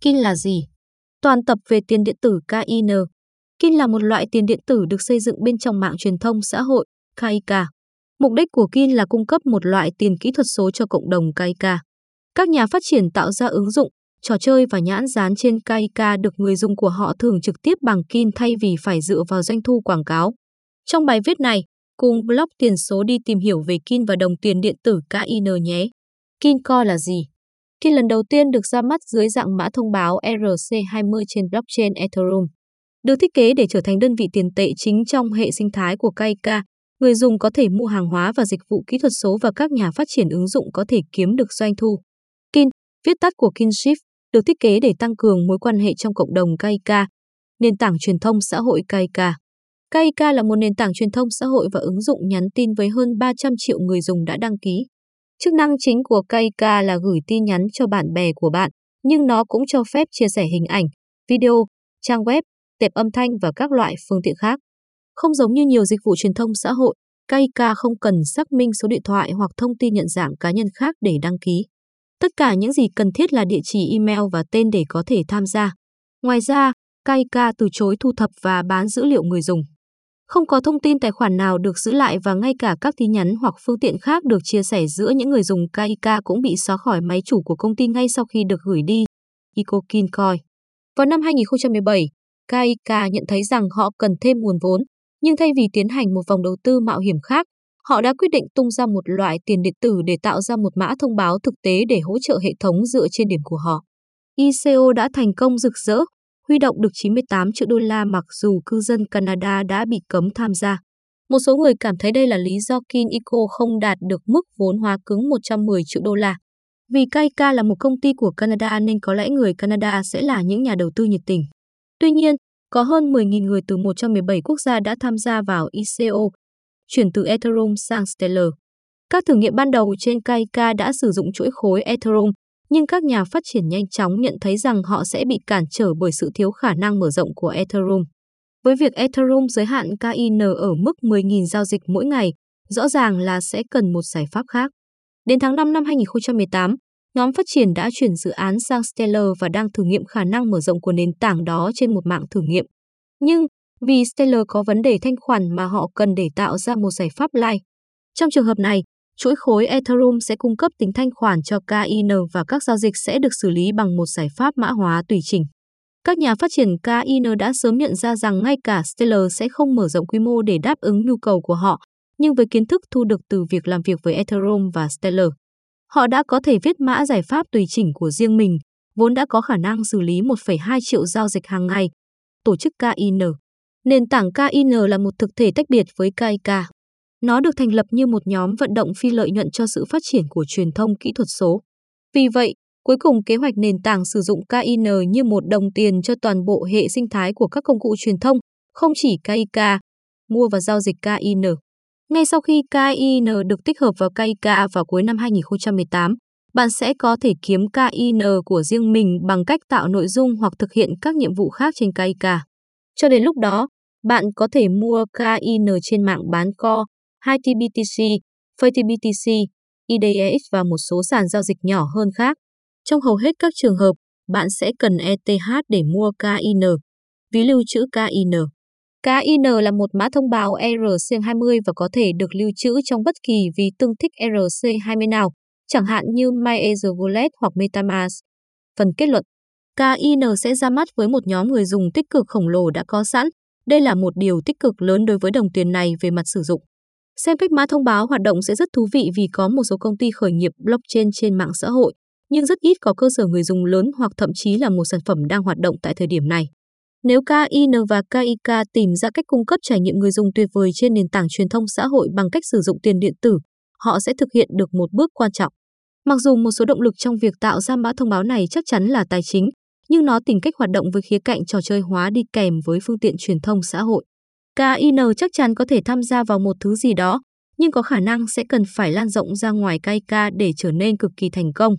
KIN là gì? Toàn tập về tiền điện tử KIN. KIN là một loại tiền điện tử được xây dựng bên trong mạng truyền thông xã hội KIK. Mục đích của KIN là cung cấp một loại tiền kỹ thuật số cho cộng đồng KIK. Các nhà phát triển tạo ra ứng dụng, trò chơi và nhãn dán trên KIK được người dùng của họ thường trực tiếp bằng KIN thay vì phải dựa vào doanh thu quảng cáo. Trong bài viết này, cùng blog tiền số đi tìm hiểu về KIN và đồng tiền điện tử KIN nhé. KIN co là gì? Khi lần đầu tiên được ra mắt dưới dạng mã thông báo ERC20 trên blockchain Ethereum. Được thiết kế để trở thành đơn vị tiền tệ chính trong hệ sinh thái của KIK, người dùng có thể mua hàng hóa và dịch vụ kỹ thuật số và các nhà phát triển ứng dụng có thể kiếm được doanh thu. KIN, viết tắt của Kinship, được thiết kế để tăng cường mối quan hệ trong cộng đồng KIK, nền tảng truyền thông xã hội KIK. KIK là một nền tảng truyền thông xã hội và ứng dụng nhắn tin với hơn 300 triệu người dùng đã đăng ký. Chức năng chính của KIK là gửi tin nhắn cho bạn bè của bạn, nhưng nó cũng cho phép chia sẻ hình ảnh, video, trang web, tệp âm thanh và các loại phương tiện khác. Không giống như nhiều dịch vụ truyền thông xã hội, KIK không cần xác minh số điện thoại hoặc thông tin nhận dạng cá nhân khác để đăng ký. Tất cả những gì cần thiết là địa chỉ email và tên để có thể tham gia. Ngoài ra, KIK từ chối thu thập và bán dữ liệu người dùng. Không có thông tin tài khoản nào được giữ lại và ngay cả các tin nhắn hoặc phương tiện khác được chia sẻ giữa những người dùng KIK cũng bị xóa khỏi máy chủ của công ty ngay sau khi được gửi đi. EcoKin Coin Vào năm 2017, KIK nhận thấy rằng họ cần thêm nguồn vốn, nhưng thay vì tiến hành một vòng đầu tư mạo hiểm khác, họ đã quyết định tung ra một loại tiền điện tử để tạo ra một mã thông báo thực tế để hỗ trợ hệ thống dựa trên điểm của họ. ICO đã thành công rực rỡ, huy động được 98 triệu đô la mặc dù cư dân Canada đã bị cấm tham gia. Một số người cảm thấy đây là lý do Kin Eco không đạt được mức vốn hóa cứng 110 triệu đô la. Vì KK là một công ty của Canada nên có lẽ người Canada sẽ là những nhà đầu tư nhiệt tình. Tuy nhiên, có hơn 10.000 người từ 117 quốc gia đã tham gia vào ICO, chuyển từ Ethereum sang Stellar. Các thử nghiệm ban đầu trên KK đã sử dụng chuỗi khối Ethereum, nhưng các nhà phát triển nhanh chóng nhận thấy rằng họ sẽ bị cản trở bởi sự thiếu khả năng mở rộng của Ethereum. Với việc Ethereum giới hạn KIN ở mức 10.000 giao dịch mỗi ngày, rõ ràng là sẽ cần một giải pháp khác. Đến tháng 5 năm 2018, nhóm phát triển đã chuyển dự án sang Stellar và đang thử nghiệm khả năng mở rộng của nền tảng đó trên một mạng thử nghiệm. Nhưng vì Stellar có vấn đề thanh khoản mà họ cần để tạo ra một giải pháp lai. Trong trường hợp này, chuỗi khối Ethereum sẽ cung cấp tính thanh khoản cho KIN và các giao dịch sẽ được xử lý bằng một giải pháp mã hóa tùy chỉnh. Các nhà phát triển KIN đã sớm nhận ra rằng ngay cả Stellar sẽ không mở rộng quy mô để đáp ứng nhu cầu của họ, nhưng với kiến thức thu được từ việc làm việc với Ethereum và Stellar, họ đã có thể viết mã giải pháp tùy chỉnh của riêng mình, vốn đã có khả năng xử lý 1,2 triệu giao dịch hàng ngày. Tổ chức KIN Nền tảng KIN là một thực thể tách biệt với KIK. Nó được thành lập như một nhóm vận động phi lợi nhuận cho sự phát triển của truyền thông kỹ thuật số. Vì vậy, cuối cùng kế hoạch nền tảng sử dụng KIN như một đồng tiền cho toàn bộ hệ sinh thái của các công cụ truyền thông, không chỉ KIK, mua và giao dịch KIN. Ngay sau khi KIN được tích hợp vào KIK vào cuối năm 2018, bạn sẽ có thể kiếm KIN của riêng mình bằng cách tạo nội dung hoặc thực hiện các nhiệm vụ khác trên KIK. Cho đến lúc đó, bạn có thể mua KIN trên mạng bán co, 2TBTC, FTBTC, IDEX và một số sàn giao dịch nhỏ hơn khác. Trong hầu hết các trường hợp, bạn sẽ cần ETH để mua KIN, ví lưu trữ KIN. KIN là một mã thông báo ERC20 và có thể được lưu trữ trong bất kỳ ví tương thích ERC20 nào, chẳng hạn như MyAzer Wallet hoặc MetaMask. Phần kết luận KIN sẽ ra mắt với một nhóm người dùng tích cực khổng lồ đã có sẵn. Đây là một điều tích cực lớn đối với đồng tiền này về mặt sử dụng. Xem cách mã thông báo hoạt động sẽ rất thú vị vì có một số công ty khởi nghiệp blockchain trên mạng xã hội, nhưng rất ít có cơ sở người dùng lớn hoặc thậm chí là một sản phẩm đang hoạt động tại thời điểm này. Nếu KIN và KIK tìm ra cách cung cấp trải nghiệm người dùng tuyệt vời trên nền tảng truyền thông xã hội bằng cách sử dụng tiền điện tử, họ sẽ thực hiện được một bước quan trọng. Mặc dù một số động lực trong việc tạo ra mã thông báo này chắc chắn là tài chính, nhưng nó tìm cách hoạt động với khía cạnh trò chơi hóa đi kèm với phương tiện truyền thông xã hội. KIN chắc chắn có thể tham gia vào một thứ gì đó, nhưng có khả năng sẽ cần phải lan rộng ra ngoài KIK để trở nên cực kỳ thành công.